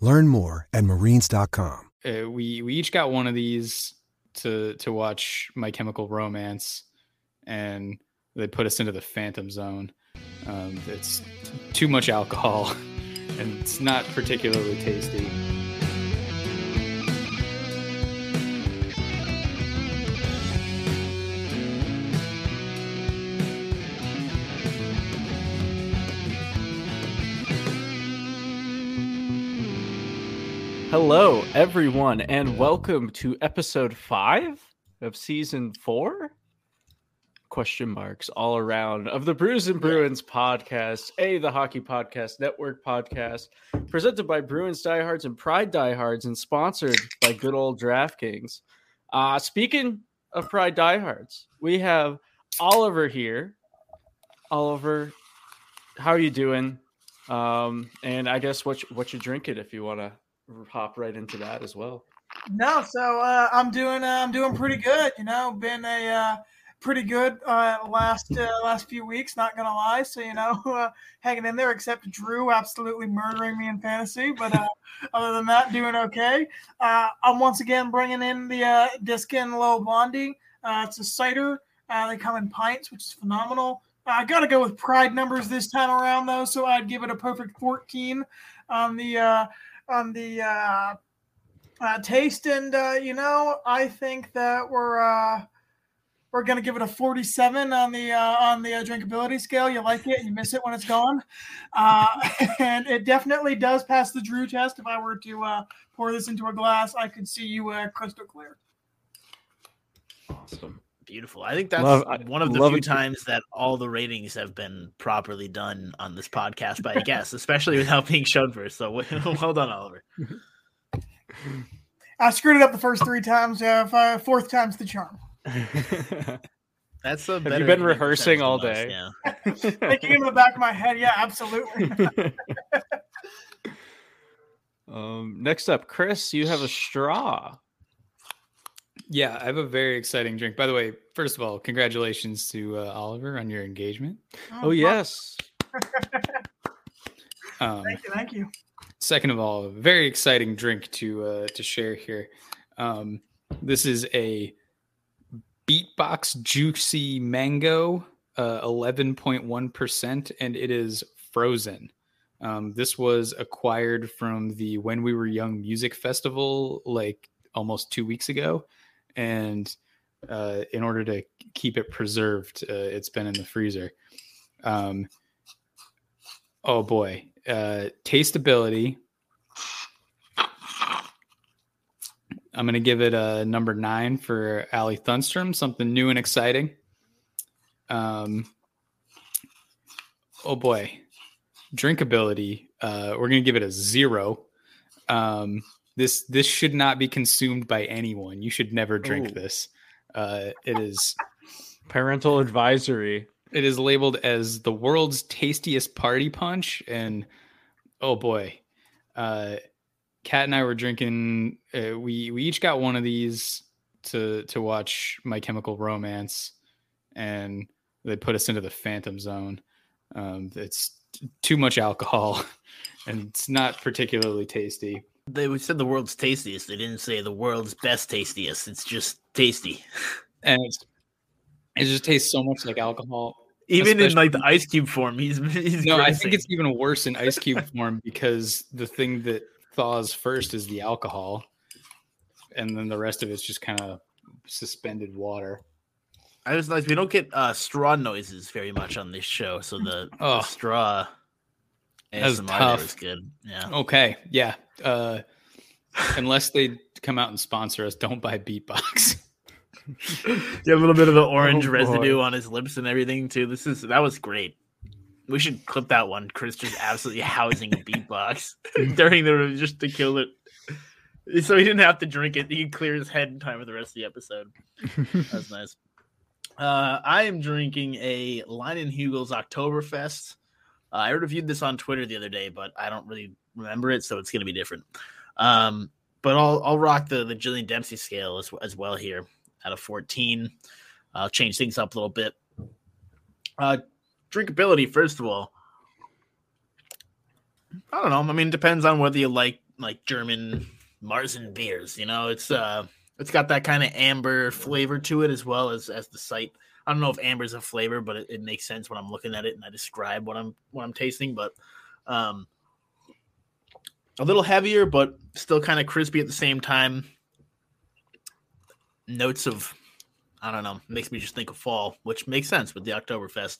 Learn more at marines.com. Uh, we we each got one of these to to watch My Chemical Romance, and they put us into the Phantom Zone. Um, it's too much alcohol, and it's not particularly tasty. Hello, everyone, and welcome to episode five of season four. Question marks all around of the Brews and Bruins podcast, a the Hockey Podcast Network podcast, presented by Bruins Diehards and Pride Diehards, and sponsored by good old DraftKings. Uh, speaking of Pride Diehards, we have Oliver here. Oliver, how are you doing? Um, and I guess what you, what you drinking if you want to hop right into that as well. No, so uh, I'm doing uh, I'm doing pretty good. You know, been a uh, pretty good uh, last uh, last few weeks. Not gonna lie, so you know, uh, hanging in there. Except Drew absolutely murdering me in fantasy, but other than that, doing okay. I'm once again bringing in the uh, Diskin Low Blondie. It's a cider. They come in pints, which is phenomenal. I got to go with pride numbers this time around, though, so I'd give it a perfect 14 on the on the uh, uh, taste, and uh, you know, I think that we're uh, we're gonna give it a 47 on the uh, on the uh, drinkability scale. You like it, you miss it when it's gone, uh, and it definitely does pass the Drew test. If I were to uh, pour this into a glass, I could see you uh, crystal clear. Awesome. Beautiful. I think that's Love- one of the few it. times that all the ratings have been properly done on this podcast by a guest, especially without being shown first. So well done, Oliver. I screwed it up the first three times. Uh, fi- fourth time's the charm. That's the. Have better you been rehearsing all day? most, Yeah. Thinking in the back of my head, yeah, absolutely. um, next up, Chris, you have a straw. Yeah, I have a very exciting drink. By the way, first of all, congratulations to uh, Oliver on your engagement. Oh yes, Um, Thank you, thank you. Second of all, a very exciting drink to uh, to share here. Um, this is a Beatbox Juicy Mango, uh, eleven point one percent, and it is frozen. Um, this was acquired from the When We Were Young Music Festival, like almost two weeks ago, and uh, in order to keep it preserved, uh, it's been in the freezer. Um, oh boy, uh, tasteability. I'm gonna give it a number nine for Allie Thunstrom, something new and exciting. Um, oh boy, drinkability. Uh, we're gonna give it a zero. Um, this this should not be consumed by anyone. You should never drink Ooh. this. Uh, it is parental advisory. it is labeled as the world's tastiest party punch and oh boy uh kat and i were drinking uh, we we each got one of these to to watch my chemical romance and they put us into the phantom zone um it's t- too much alcohol and it's not particularly tasty They said the world's tastiest. They didn't say the world's best tastiest. It's just tasty. and it's it just tastes so much like alcohol Even in like the ice cube form, he's he's no, I think it's even worse in ice cube form because the thing that thaws first is the alcohol, and then the rest of it's just kind of suspended water. I just like we don't get uh, straw noises very much on this show, so the, the Oh. straw That's ASMR tough. is good. Yeah. Okay, yeah. Uh, unless they come out and sponsor us, don't buy Beatbox. Yeah, a little bit of the orange Oh, boy. residue on his lips and everything too. This is that was great. We should clip that one. Chris just absolutely housing a beatbox during the just to kill it, so he didn't have to drink it. He could clear his head in time for the rest of the episode. That's nice. Uh, I am drinking a Leinenkugel's Oktoberfest. Uh, I reviewed this on Twitter the other day, but I don't really remember it, so it's going to be different. Um, but I'll I'll rock the the Jillian Dempsey scale as as well here out of 14. I'll change things up a little bit. Uh, drinkability, first of all. I don't know. I mean, it depends on whether you like like German Marzen beers. You know, it's uh, it's got that kind of amber flavor to it as well as as the site. I don't know if amber's a flavor, but it, it makes sense when I'm looking at it and I describe what I'm what I'm tasting. But um, a little heavier, but still kind of crispy at the same time notes of I don't know, makes me just think of fall, which makes sense with the Oktoberfest.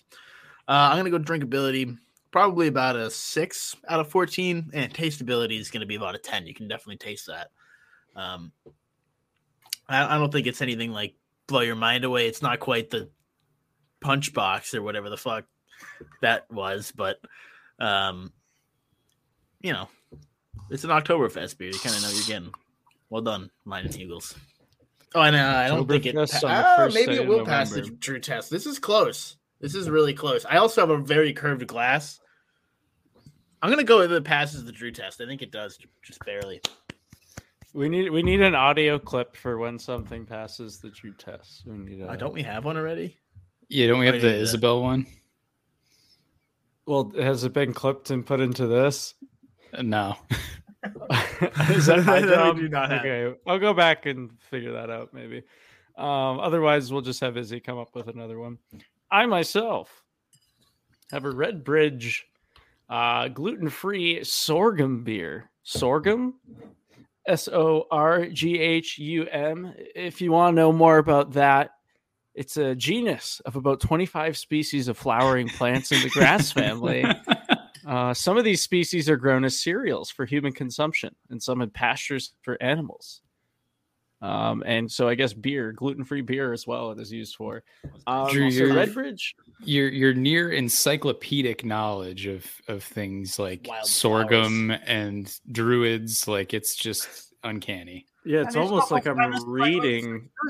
Uh, I'm gonna go drinkability, probably about a six out of fourteen, and tasteability is gonna be about a ten. You can definitely taste that. Um, I, I don't think it's anything like blow your mind away. It's not quite the punch box or whatever the fuck that was, but um, you know, it's an Oktoberfest beer. You kind of know you're getting. Well done, Leinenkugel's. Oh, and uh, I don't think it. Oktoberfest Pa- on the ah, maybe it of will pass the November. true test. This is close. This is really close. I also have a very curved glass. I'm gonna go with it passes the Drew test. I think it does, just barely. We need we need an audio clip for when something passes the true test. We need a, Uh, don't we have one already? Yeah, don't we have the yeah, yeah. Isabel one? Well, has it been clipped and put into this? Uh, No. Is that my That we job? do not have. Okay, I'll go back and figure that out maybe. Um, otherwise, we'll just have Izzy come up with another one. I myself have a Redbridge uh, gluten-free sorghum beer. Sorghum, S O R G H U M. If you want to know more about that, it's a genus of about 25 species of flowering plants in the grass family. Uh, some of these species are grown as cereals for human consumption, and some in pastures for animals. Um, and so I guess beer, gluten-free beer as well, it is used for. Um, Drew, so you're- Redbridge, You're you're near encyclopedic knowledge of of things like Wild sorghum and druids. Like it's just uncanny. yeah, it's And he's almost also like I'm famous for reading.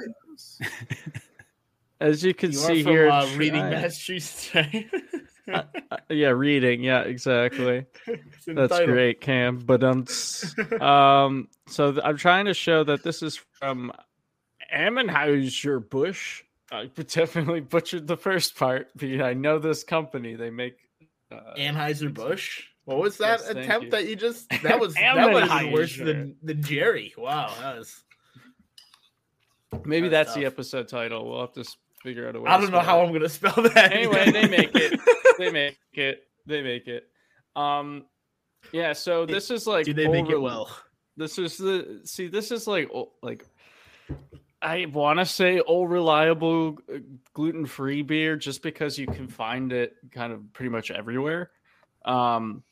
As you can You see from, here, uh, reading try- Massachusetts. Uh, uh, yeah, reading. Yeah, exactly. It's in the That's title. great, Cam. But um, um, so th- I'm trying to show that this is from Ammenhauser Bush. I definitely butchered the first part, but I know this company. They make uh, Anheuser Busch. What was that Yes, attempt you. that you just? That was that was worse than than Jerry. Wow, that was. maybe That's the episode title. We'll have to figure out a way. I don't know how it. I'm gonna spell that. Anyway, they make it. they make it. They make it. Um, yeah. So this is like Do they make it well? This is the see. This is like like I want to say all reliable gluten free beer, just because you can find it kind of pretty much everywhere. Um,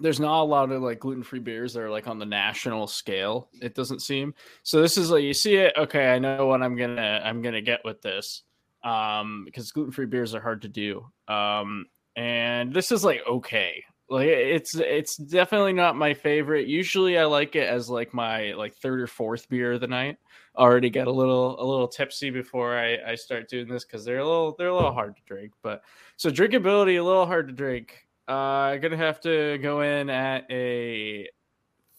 there's not a lot of like gluten free beers that are like on the national scale. It doesn't seem so. This is like you see it. Okay, I know what I'm gonna I'm gonna get with this. Um, because gluten free beers are hard to do. Um, and this is like okay. Like it's it's definitely not my favorite. Usually i like it as like my like third or fourth beer of the night. Already get a little a little tipsy before i i start doing this because they're a little they're a little hard to drink. But so drinkability a little hard to drink. Uh gonna have to go in at a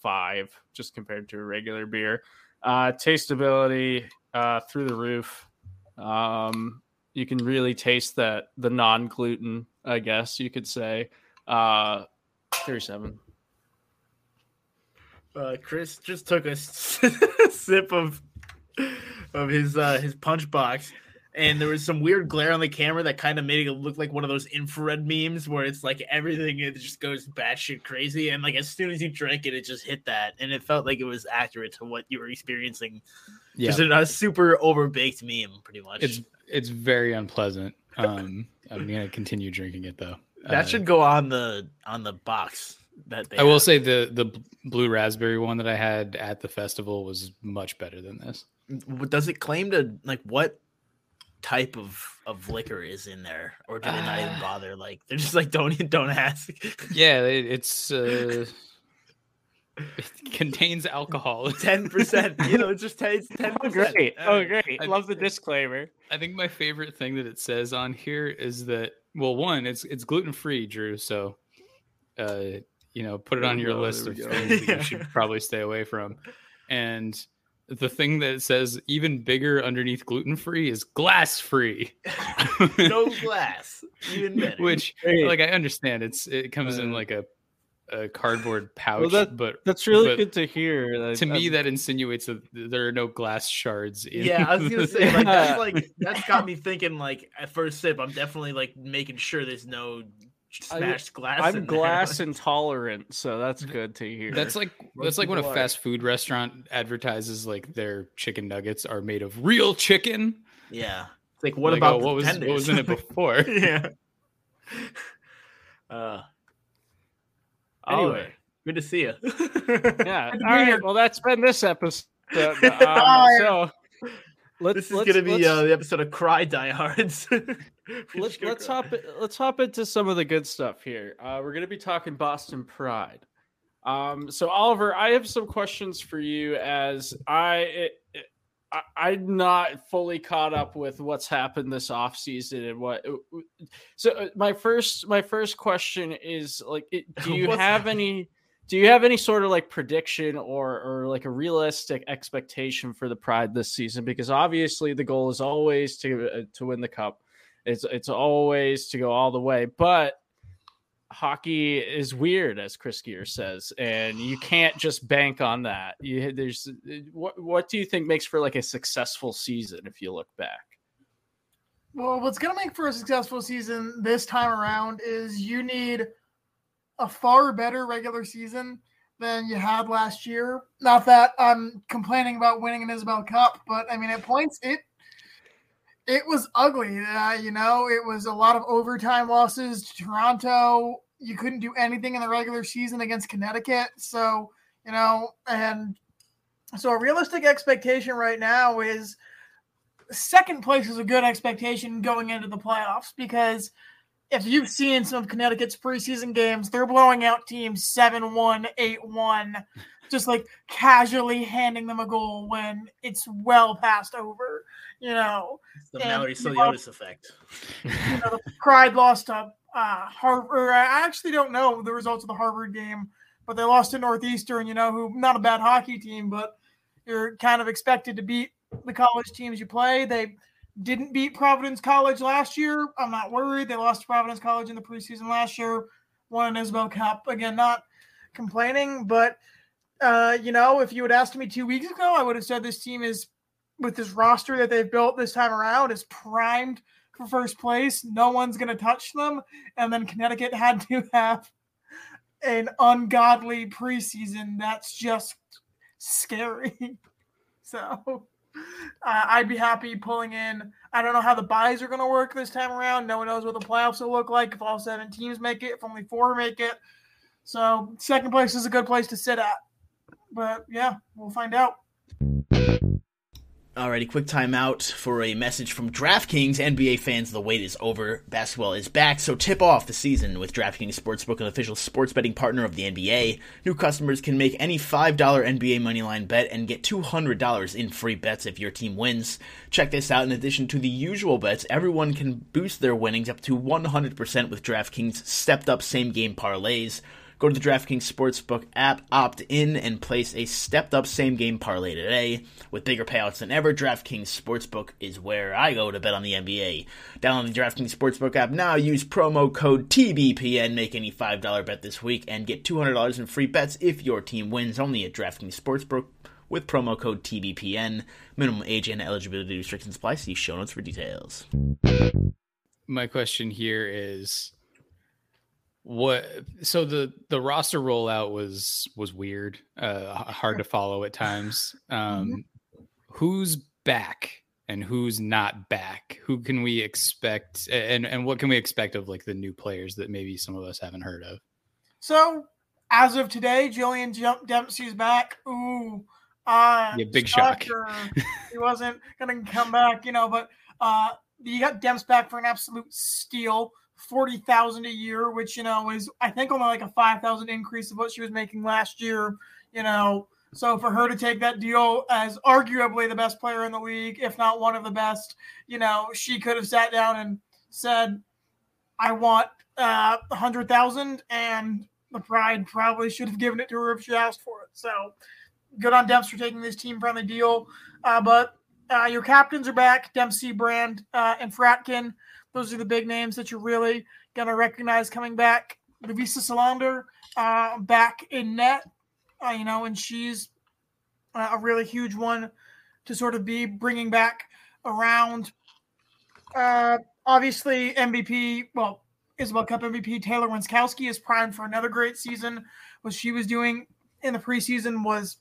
five just compared to a regular beer. Uh tasteability uh through the roof um you can really taste that the non-gluten i guess you could say uh 37 Uh, Chris just took a sip of of his uh, his punch box. And there was some weird glare on the camera that kind of made it look like one of those infrared memes where it's like everything it just goes batshit crazy, and like as soon as you drank it, it just hit that, and it felt like it was accurate to what you were experiencing. Yeah, Just a, a super overbaked meme, pretty much. it's it's very unpleasant. Um, I'm gonna continue drinking it though. that Uh, should go on the on the box. That they I will say the the blue raspberry one that I had at the festival was much better than this. Does it claim to like what type of of liquor is in there, or do they not even Uh, bother? Like they're just like don't don't ask. Yeah, it, it's uh, it contains alcohol. ten percent. You know, it's just ten. It's ten Oh, percent. great. Oh, great. I- Love the disclaimer. I think my favorite thing that it says on here is that well, one, it's it's gluten free, Drew. So, uh, you know, put it on your go, list of go. things that you should probably stay away from. And the thing that says even bigger underneath gluten free is glass free, no glass. Even better. which Great. like I understand it's it comes in Uh, like a a cardboard pouch, that- but That's really but good to hear. That- to me um, that insinuates that there are no glass shards in yeah, I was gonna say like that's like that's got me thinking. Like at first sip, I'm definitely like making sure there's no I- smashed glass. I'm in there. glass intolerant, so that's good to hear. That's like Most that's like when a fast food restaurant advertises like their chicken nuggets are made of real chicken. yeah. It's like what Like, about oh, what was what was in it before? yeah. Uh. Anyway, good to see you. yeah. Good to All be right. here. Well, that's been this episode. Um, Bye. so let's this is gonna be let's, uh, the episode of Cry Diehards. let's, let's hop let's hop into some of the good stuff here. Uh, we're gonna be talking Boston Pride. Um, so Oliver, I have some questions for you as I. It, it- I, I'm not fully caught up with what's happened this off season and what. So uh, my first my first question is like, do you have any? Do you have any sort of like prediction or or like a realistic expectation for the Pride this season? Because obviously the goal is always to uh, to win the cup. It's it's always to go all the way, but hockey is weird, as Chris Gear says, and you can't just bank on that. You there's what what do you think makes for like a successful season if you look back? Well, what's going to make for a successful season this time around is you need a far better regular season than you had last year. Not that I'm complaining about winning an Isobel Cup, but I mean, at points it it was ugly. Uh, you know, it was a lot of overtime losses to Toronto. You couldn't do anything in the regular season against Connecticut. So, you know, and so a realistic expectation right now is second place is a good expectation going into the playoffs because if you've seen some of Connecticut's preseason games, they're blowing out teams 7 1, 8 1, just like casually handing them a goal when it's well past over. You know, It's the Mallory Souliotis effect. you know, the Pride lost to uh, Harvard. I actually don't know the results of the Harvard game, but they lost to Northeastern. You know, who not a bad hockey team, but you're kind of expected to beat the college teams you play. They didn't beat Providence College last year. I'm not worried. They lost to Providence College in the preseason last year. Won an Isobel Cup again. Not complaining, but uh, you know, if you had asked me two weeks ago, I would have said this team is with this roster that they've built this time around is primed for first place. No one's going to touch them. And then Connecticut had to have an ungodly preseason that's just scary. So uh, I'd be happy pulling in. I don't know how the buys are going to work this time around. No one knows what the playoffs will look like if all seven teams make it, if only four make it. So second place is a good place to sit at. But yeah, we'll find out. Alrighty, quick timeout for a message from DraftKings. NBA fans, the wait is over. Basketball is back, so tip off the season with DraftKings Sportsbook, an official sports betting partner of the NBA. New customers can make any $5 NBA moneyline bet and get $200 in free bets if your team wins. Check this out. In addition to the usual bets, everyone can boost their winnings up to 100% with DraftKings stepped up same game parlays. Go to the DraftKings Sportsbook app, opt in, and place a stepped up same game parlay today. With bigger payouts than ever, DraftKings Sportsbook is where I go to bet on the NBA. Download the DraftKings Sportsbook app now, use promo code TBPN, make any $5 bet this week, and get $200 in free bets if your team wins only at DraftKings Sportsbook with promo code TBPN. Minimum age and eligibility restrictions apply. See show notes for details. My question here is what so the the roster rollout was was weird uh hard to follow at times um who's back and who's not back who can we expect and and what can we expect of like the new players that maybe some of us haven't heard of So, as of today, Jillian Jump Dempsey's back. Ooh, uh, Yeah, big shock. he wasn't gonna come back, you know. But uh, you got Demps back for an absolute steal, forty thousand a year, which you know is I think only like a five thousand increase of what she was making last year. You know, so for her to take that deal as arguably the best player in the league, if not one of the best, you know, she could have sat down and said, "I want uh, a hundred thousand, and the Pride probably should have given it to her if she asked for it. So good on Demps for taking this team friendly deal. Uh, but uh, your captains are back Dempsey, Brand, uh, and Fratkin. Those are the big names that you're really going to recognize coming back. Lovisa Selander uh, back in net, uh, you know, and she's uh, a really huge one to sort of be bringing back around. Uh, obviously, MVP, well, Isobel Cup MVP Taylor Wenskowski is primed for another great season. What she was doing in the preseason was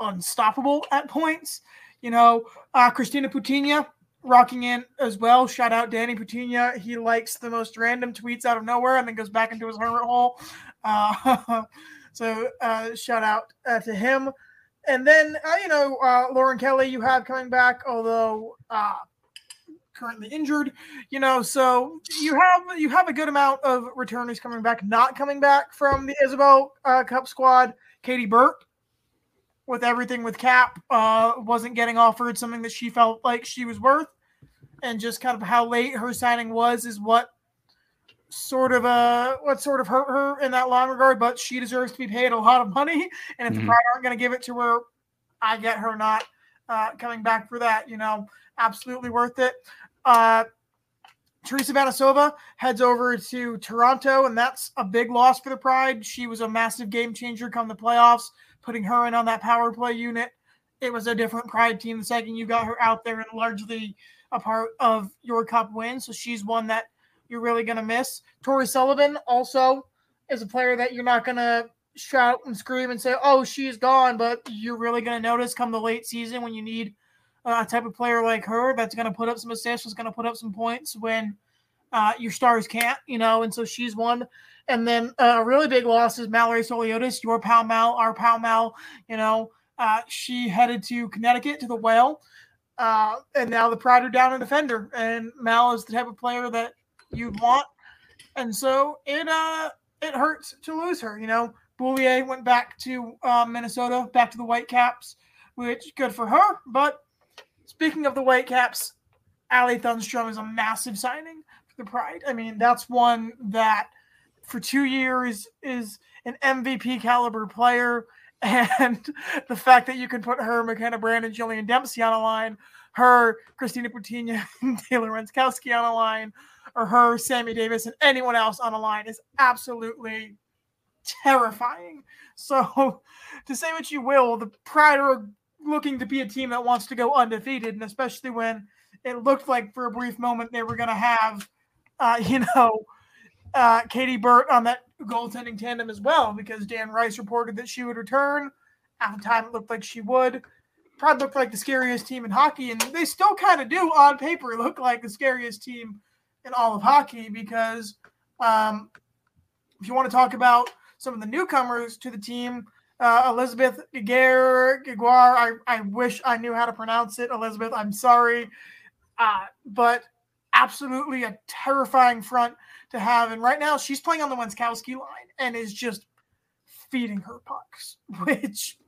unstoppable at points. You know, uh, Christina Putigna rocking in as well. Shout out Danny Putigna. He likes the most random tweets out of nowhere and then goes back into his hermit hole. Uh, so uh, shout out uh, to him. And then, uh, you know, uh, Lauren Kelly, you have coming back, although uh, currently injured. You know, so you have you have a good amount of returners coming back, not coming back from the Isobel Cup squad. Katie Burt, with everything with Cap, uh, wasn't getting offered something that she felt like she was worth, and just kind of how late her signing was is what sort of uh what sort of hurt her in that long regard. But she deserves to be paid a lot of money, and if the Mhm. Pride aren't going to give it to her, I get her not uh, coming back for that. You know, absolutely worth it. Uh, Tereza Vanisova heads over to Toronto, and that's a big loss for the Pride. She was a massive game changer come the playoffs, putting her in on that power play unit. It was a different Pride team the second you got her out there and largely a part of your cup win. So she's one that you're really going to miss. Tori Sullivan also is a player that you're not going to shout and scream and say, oh, she's gone, but you're really going to notice come the late season when you need a type of player like her that's going to put up some assists, is going to put up some points when uh, your stars can't, you know, and so she's one. And then uh, a really big loss is Mallory Souliotis, your pal Mal, our pal Mal, you know, uh, she headed to Connecticut to the Whale. Uh, and now the Pride are down a defender, and Mal is the type of player that you'd want. And so it uh it hurts to lose her, you know. Boulier went back to uh, Minnesota, back to the Whitecaps, which good for her. But speaking of the Whitecaps, Allie Thunstrom is a massive signing for the Pride. I mean, that's one that for two years is an MVP caliber player. And the fact that you can put her, McKenna Brand, and Jillian Dempsey on a line, her, Christina Putigna, and Taylor Wenskowski on a line, or her, Sammy Davis, and anyone else on a line is absolutely terrifying. So, to say what you will, the Pride are looking to be a team that wants to go undefeated, and especially when it looked like for a brief moment they were going to have, uh, you know, uh, Katie Burt on that goaltending tandem as well, because Dan Rice reported that she would return. At the time, it looked like she would. Probably looked like the scariest team in hockey, and they still kind of do on paper look like the scariest team in all of hockey because um, if you want to talk about some of the newcomers to the team, uh, Elizabeth Giguere, Giguar, I, I wish I knew how to pronounce it. Elizabeth, I'm sorry. Uh, but absolutely a terrifying front to have. And right now she's playing on the Wenskowski line and is just feeding her pucks, which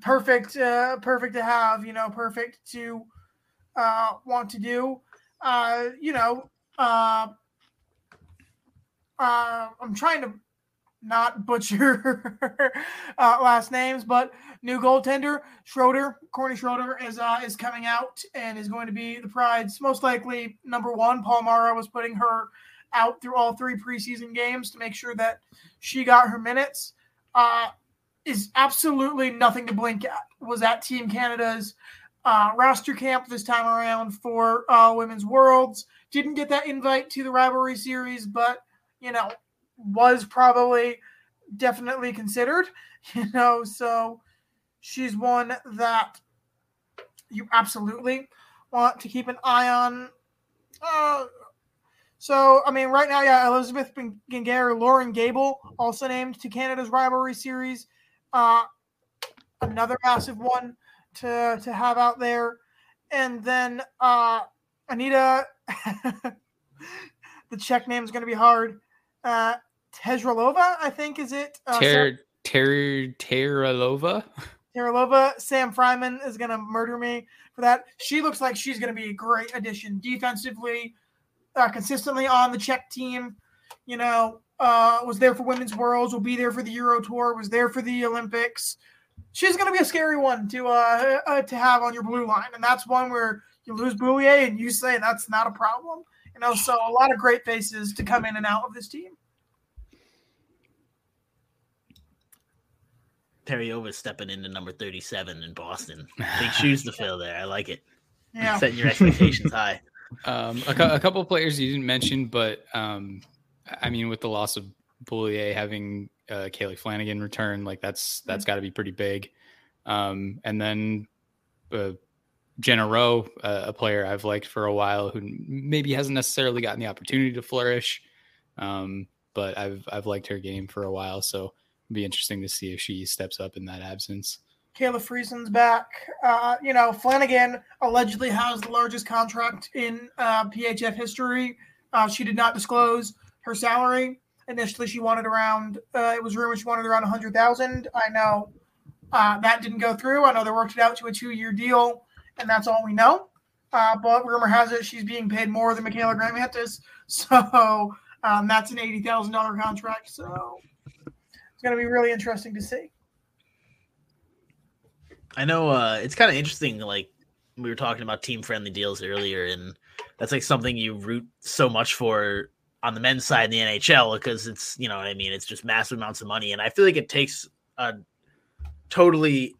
perfect, uh, perfect to have, you know, perfect to uh, want to do. Uh, you know, uh, uh, I'm trying to not butcher uh, last names, but new goaltender Schroeder, Corinne Schroeder is uh, is coming out and is going to be the Pride's most likely number one. Paul Mara was putting her out through all three preseason games to make sure that she got her minutes. Uh, is absolutely nothing to blink at. was at Team Canada's uh, roster camp this time around for uh, Women's Worlds. Didn't get that invite to the rivalry series, but you know, was probably definitely considered. You know, so she's one that you absolutely want to keep an eye on. Uh, so, I mean, right now, yeah, Elizabeth Giguere, Loren Gabel, also named to Canada's rivalry series. Uh, another massive one to to have out there. And then uh, Aneta, the Czech name is going to be hard. Uh, Tezralova, I think, is it? Uh, Ter Ter Teralova. Teralova. Sam Fryman is going to murder me for that. She looks like she's going to be a great addition defensively, uh, consistently on the Czech team. You know, uh, was there for Women's Worlds, will be there for the Euro Tour, was there for the Olympics she's going to be a scary one to uh, uh, to have on your blue line, and that's one where you lose Boulier and you say that's not a problem. You know, so a lot of great faces to come in and out of this team. Terryova stepping into number 37 in Boston. Big shoes to fill there. I like it. Yeah. Setting your expectations high. Um, a, a, couple players you didn't mention, but um, I mean, with the loss of Boulier having uh, Kali Flanagan return. Like that's that's got to be pretty big. Um, and then uh, Jenna Rheault, uh, a player I've liked for a while, who maybe hasn't necessarily gotten the opportunity to flourish, um, but I've I've liked her game for a while. So it'd be interesting to see if she steps up in that absence. Kayla Friesen's back. Uh, you know, Flanagan allegedly has the largest contract in uh, PHF history. Uh, she did not disclose her salary. Initially, she wanted around. Uh, it was rumored she wanted around a hundred thousand. I know uh, that didn't go through. I know they worked it out to a two-year deal, and that's all we know. Uh, but rumor has it she's being paid more than Michaela Grammatis, so um, that's an eighty thousand dollar contract. So it's going to be really interesting to see. I know uh, it's kind of interesting. Like we were talking about team-friendly deals earlier, and that's like something you root so much for on the men's side in the NHL because it's you know what I mean it's just massive amounts of money and I feel like it takes a totally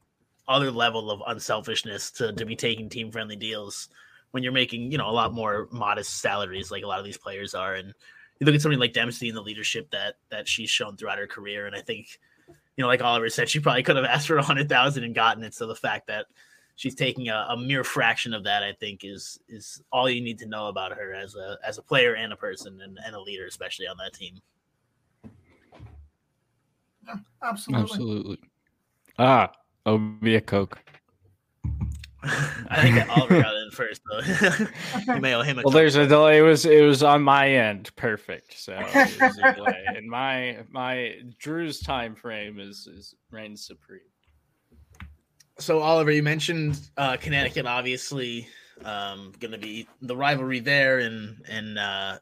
other level of unselfishness to to be taking team friendly deals when you're making you know a lot more modest salaries like a lot of these players are and you look at somebody like Dempsey and the leadership that that she's shown throughout her career and I think you know like Oliver said she probably could have asked for a hundred thousand and gotten it so the fact that she's taking a, a, mere fraction of that. I think is is all you need to know about her as a as a player and a person and, and a leader, especially on that team. Yeah, absolutely. Absolutely. Ah, oh, be a Coke. I think Oliver got in first, though. you may owe him a. Well, there's a delay. It was it was on my end, perfect. So it was a delay, and my my Drew's time frame is is reigns supreme so Oliver, you mentioned uh, Connecticut, obviously um, going to be the rivalry there, and and uh,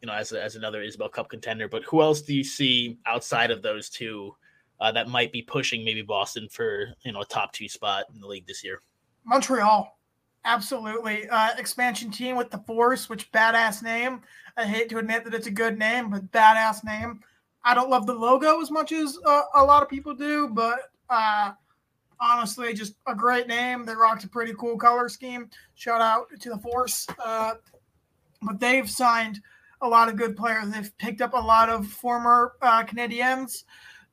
you know as a, as another Isobel Cup contender. But who else do you see outside of those two uh, that might be pushing maybe Boston for you know a top two spot in the league this year? Montreal, absolutely uh, expansion team with the Force, which badass name. I hate to admit that it's a good name, but badass name. I don't love the logo as much as uh, a lot of people do, but uh, honestly, just a great name. They rocked a pretty cool color scheme. Shout out to the Force. Uh, but they've signed a lot of good players. They've picked up a lot of former uh, Canadians.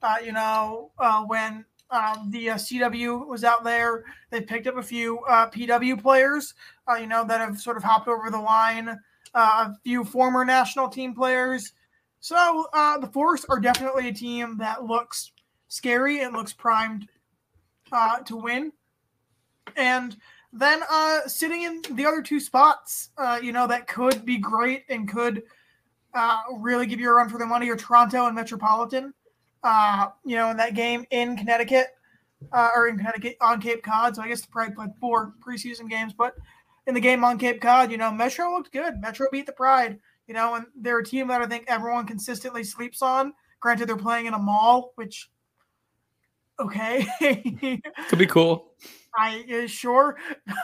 Uh, you know, uh, when um, the uh, CW was out there, they picked up a few uh, PW players, you know, that have sort of hopped over the line. a few former national team players. So the Force are definitely a team that looks scary and looks primed uh, to win. And then uh, sitting in the other two spots, uh, you know, that could be great and could uh, really give you a run for the money are Toronto and Metropolitan. Uh, you know, in that game in Connecticut uh, or in Connecticut on Cape Cod. So I guess they probably played four preseason games, but in the game on Cape Cod, you know, Metro looked good. Metro beat the Pride, you know, and they're a team that I think everyone consistently sleeps on. Granted, they're playing in a mall, which okay. Could be cool. I uh, sure.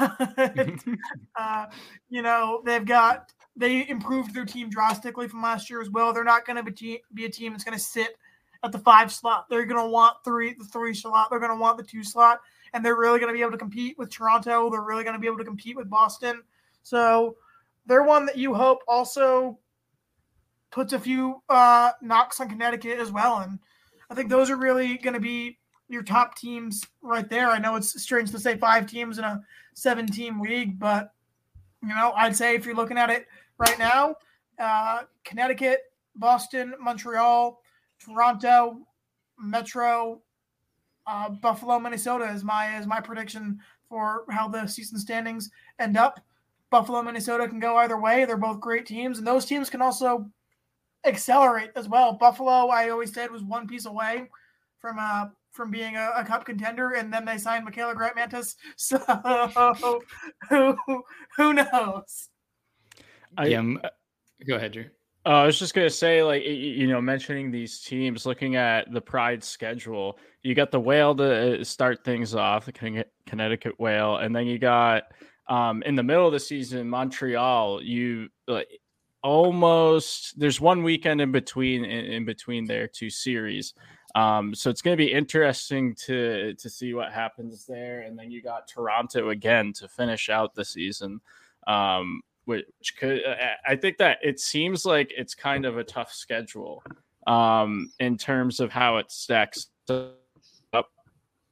uh, you know, they've got they improved their team drastically from last year as well. They're not going to be, be a team that's going to sit at the five slot. They're going to want three the three slot. They're going to want the two slot, and they're really going to be able to compete with Toronto. They're really going to be able to compete with Boston. So they're one that you hope also puts a few uh, knocks on Connecticut as well. And I think those are really going to be your top teams right there. I know it's strange to say five teams in a seven team league, but you know, I'd say if you're looking at it right now, uh, Connecticut, Boston, Montreal, Toronto, Metro, uh, Buffalo, Minnesota is my is my prediction for how the season standings end up. Buffalo, Minnesota can go either way. They're both great teams, and those teams can also accelerate as well. Buffalo, I always said, was one piece away from uh from being a, a cup contender, and then they signed Mikyla Grant-Mentis. So who who knows? I, yeah, go ahead, Drew. Uh, I was just gonna say, like you know, mentioning these teams, looking at the Pride schedule, you got the Whale to uh, start things off, the Connecticut Whale, and then you got um, in the middle of the season, Montreal. You like almost there's one weekend in between in, in between their two series. Um, so it's to be interesting to to see what happens there, and then you got Toronto again to finish out the season. Um, which could I think that it seems like it's kind of a tough schedule um, in terms of how it stacks up.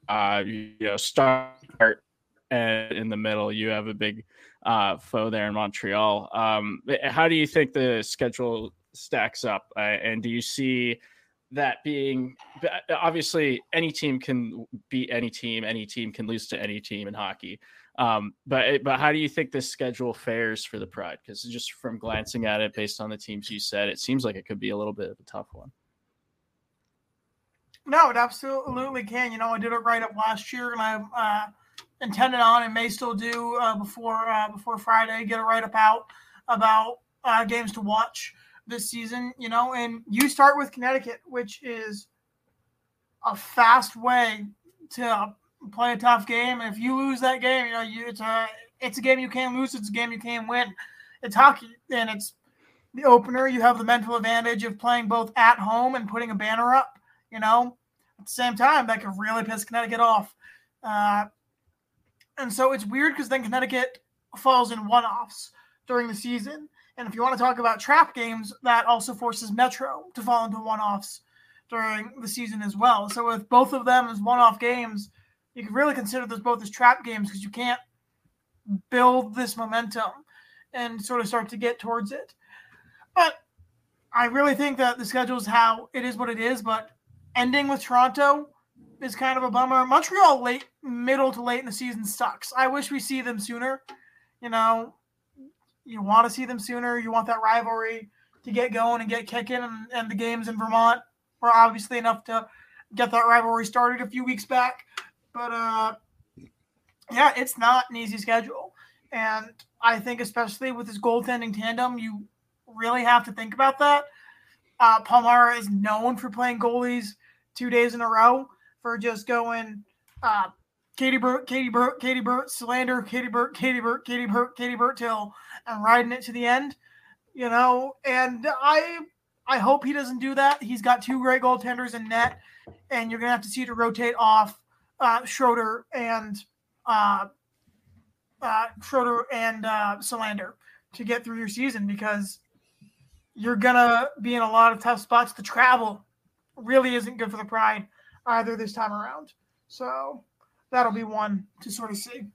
Uh, you know, start and in the middle, you have a big uh, foe there in Montreal. Um, how do you think the schedule stacks up, uh, and do you see? that being obviously any team can beat any team any team can lose to any team in hockey um, but but how do you think this schedule fares for the Pride? Because just from glancing at it, based on the teams you said, it seems like it could be a little bit of a tough one. No, it absolutely can. You know, I did it right up last year, and I uh, intended on and may still do uh, before uh, before Friday. Get a write up out about uh, games to watch this season. You know, and you start with Connecticut, which is a fast way to play a tough game. And if you lose that game, you know, you, it's a it's a game you can't lose. It's a game you can't win. It's hockey, and it's the opener. You have the mental advantage of playing both at home and putting a banner up. You know, at the same time, that could really piss Connecticut off. Uh, and so it's weird because then Connecticut falls in one-offs during the season. And if you want to talk about trap games, that also forces Metro to fall into one-offs during the season as well. So with both of them as one-off games, you can really consider those both as trap games because you can't build this momentum and sort of start to get towards it. But I really think that the schedule is how it is what it is. But ending with Toronto is kind of a bummer. Montreal late, middle to late in the season sucks. I wish we see them sooner. You know, you want to see them sooner. You want that rivalry to get going and get kicking. And, and the games in Vermont were obviously enough to get that rivalry started a few weeks back. But uh, yeah, it's not an easy schedule, and I think especially with this goaltending tandem, you really have to think about that. Uh, Paul Mara is known for playing goalies two days in a row for just going uh, Katie Burt, Katie Burt, Katie Burt, Selander, Katie Burt, Katie Burt, Katie Burt, Katie Burt till and riding it to the end, you know. And I I hope he doesn't do that. He's got two great goaltenders in net, and you're gonna have to see to rotate off uh, Schroeder and uh, uh, Schroeder and uh, Selander to get through your season because you're gonna be in a lot of tough spots. The travel really isn't good for the Pride either this time around. So that'll be one to sort of see.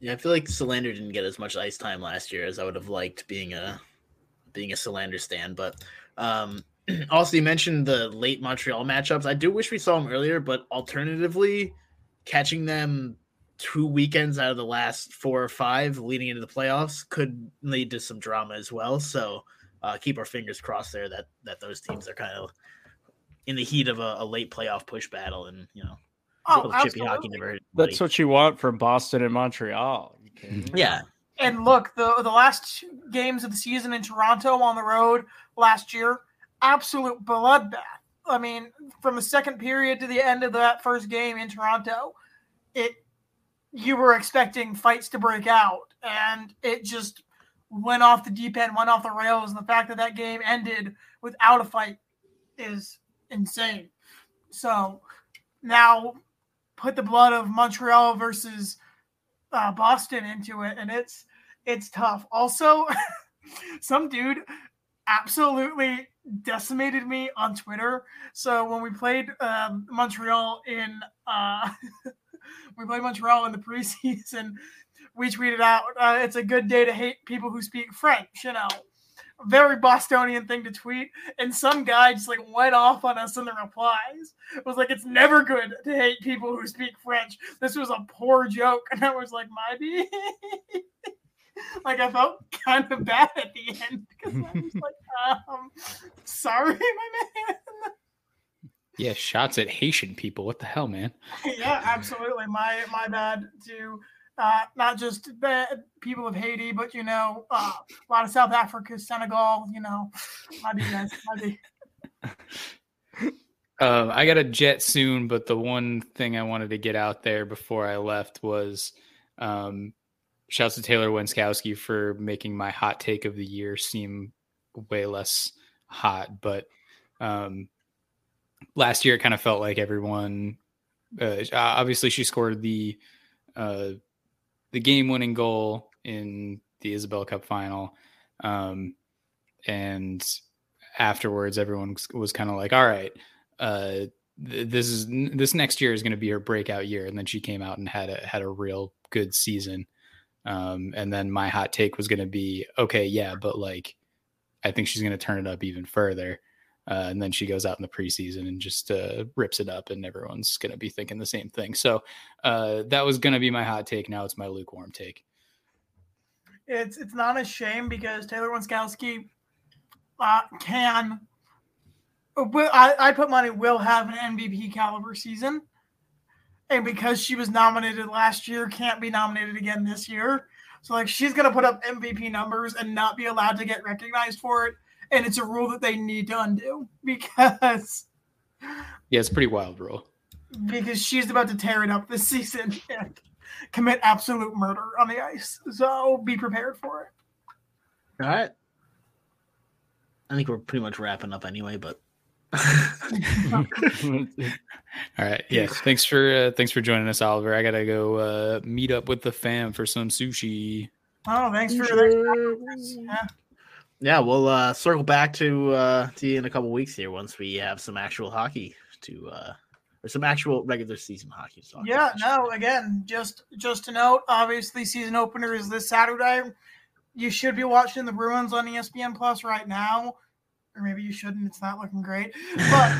Yeah, I feel like Selander didn't get as much ice time last year as I would have liked being a being a Selander stand, but um also, you mentioned the late Montreal matchups. I do wish we saw them earlier, but alternatively, catching them two weekends out of the last four or five leading into the playoffs could lead to some drama as well. So uh, keep our fingers crossed there that that those teams are kind of in the heat of a, a late playoff push battle, and you know, oh, chippy hockey never. That's what you want from Boston and Montreal. Yeah. And look, the the last games of the season in Toronto on the road last year absolute bloodbath. I mean, from the second period to the end of that first game in Toronto, it you were expecting fights to break out, and it just went off the deep end, went off the rails. And the fact that that game ended without a fight is insane. So now put the blood of Montreal versus uh, Boston into it, and it's it's tough. Also, some dude absolutely decimated me on Twitter. So when we played um, Montreal in uh, we played Montreal in the preseason, we tweeted out, uh, "It's a good day to hate people who speak French." You know, very Bostonian thing to tweet. And some guy just like went off on us in the replies. It was like, "It's never good to hate people who speak French." This was a poor joke, and I was like, "My like I felt kind of bad at the end because I was like, um, "Sorry, my man." Yeah, shots at Haitian people. What the hell, man? yeah, absolutely. My my bad to uh, not just the people of Haiti, but you know, uh, a lot of South Africa, Senegal. You know, my guys, my Um, I got a jet soon, but the one thing I wanted to get out there before I left was um, shouts to Taylor Wenskowski for making my hot take of the year seem way less hot. But um, last year, it kind of felt like everyone. Uh, obviously, she scored the uh, the game winning goal in the Isobel Cup final, um, and afterwards, everyone was, was kind of like, "All right." Uh, this is this next year is going to be her breakout year and then she came out and had a had a real good season um, and then my hot take was going to be okay yeah but like i think she's going to turn it up even further uh, and then she goes out in the preseason and just uh, rips it up, and everyone's going to be thinking the same thing. So uh, that was going to be my hot take. Now it's my lukewarm take. It's it's not a shame because Taylor Wenskowski uh, can. I, I put money will have an MVP caliber season, and because she was nominated last year, can't be nominated again this year. So like she's gonna put up MVP numbers and not be allowed to get recognized for it and it's a rule that they need to undo because yeah, it's a pretty wild rule. Because she's about to tear it up this season and commit absolute murder on the ice. So be prepared for it. All right. I think we're pretty much wrapping up anyway, but all right Yes. thanks for uh, thanks for joining us oliver i gotta go uh meet up with the fam for some sushi oh thanks for thanks. Yeah yeah, we'll uh, circle back to uh, to you in a couple weeks here once we have some actual hockey to uh, or some actual regular season hockey to talk. Yeah, no, again, just just to note, obviously season opener is this Saturday. You should be watching the Bruins on ESPN Plus right now, or maybe you shouldn't. It's not looking great, but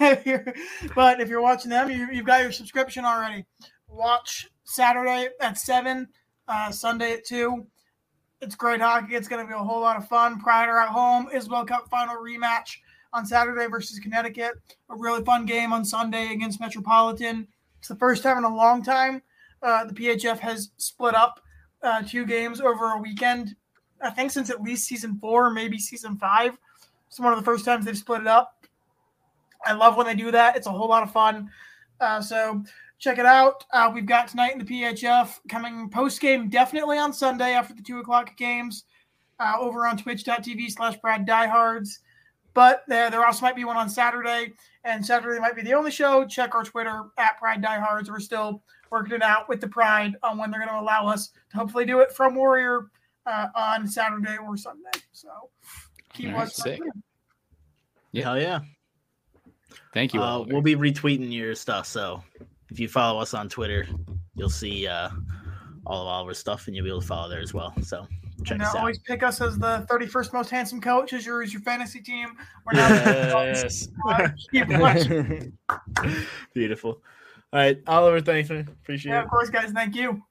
if you're, but if you're watching them, you, have got your subscription already. Watch Saturday at seven, uh, Sunday at two it's great hockey. It's going to be a whole lot of fun. Pride are at home. Isobel Cup final rematch on Saturday versus Connecticut. A really fun game on Sunday against Metropolitan. It's the first time in a long time uh, the PHF has split up uh, two games over a weekend. I think since at least season four, maybe season five. It's one of the first times they've split it up. I love when they do that. It's a whole lot of fun. Uh, so check it out. Uh, we've got tonight in the PHF coming post game definitely on Sunday after the two o'clock games uh, over on twitch.tv slash Pride Diehards. But there, there also might be one on Saturday, and Saturday might be the only show. Check our Twitter at Pride Diehards. We're still working it out with the Pride on when they're going to allow us to hopefully do it from Warrior uh, on Saturday or Sunday. So keep right, watching. Yeah. Hell yeah. Thank you. Uh, we'll be retweeting your stuff. So if you follow us on Twitter, you'll see uh, all of Oliver's stuff, and you'll be able to follow there as well. So check us out. Always pick us as the 31st most handsome coach as your, as your fantasy team. We're now yes. Beautiful. All right, Oliver, thanks, man. Appreciate yeah, it. Of course, guys. Thank you.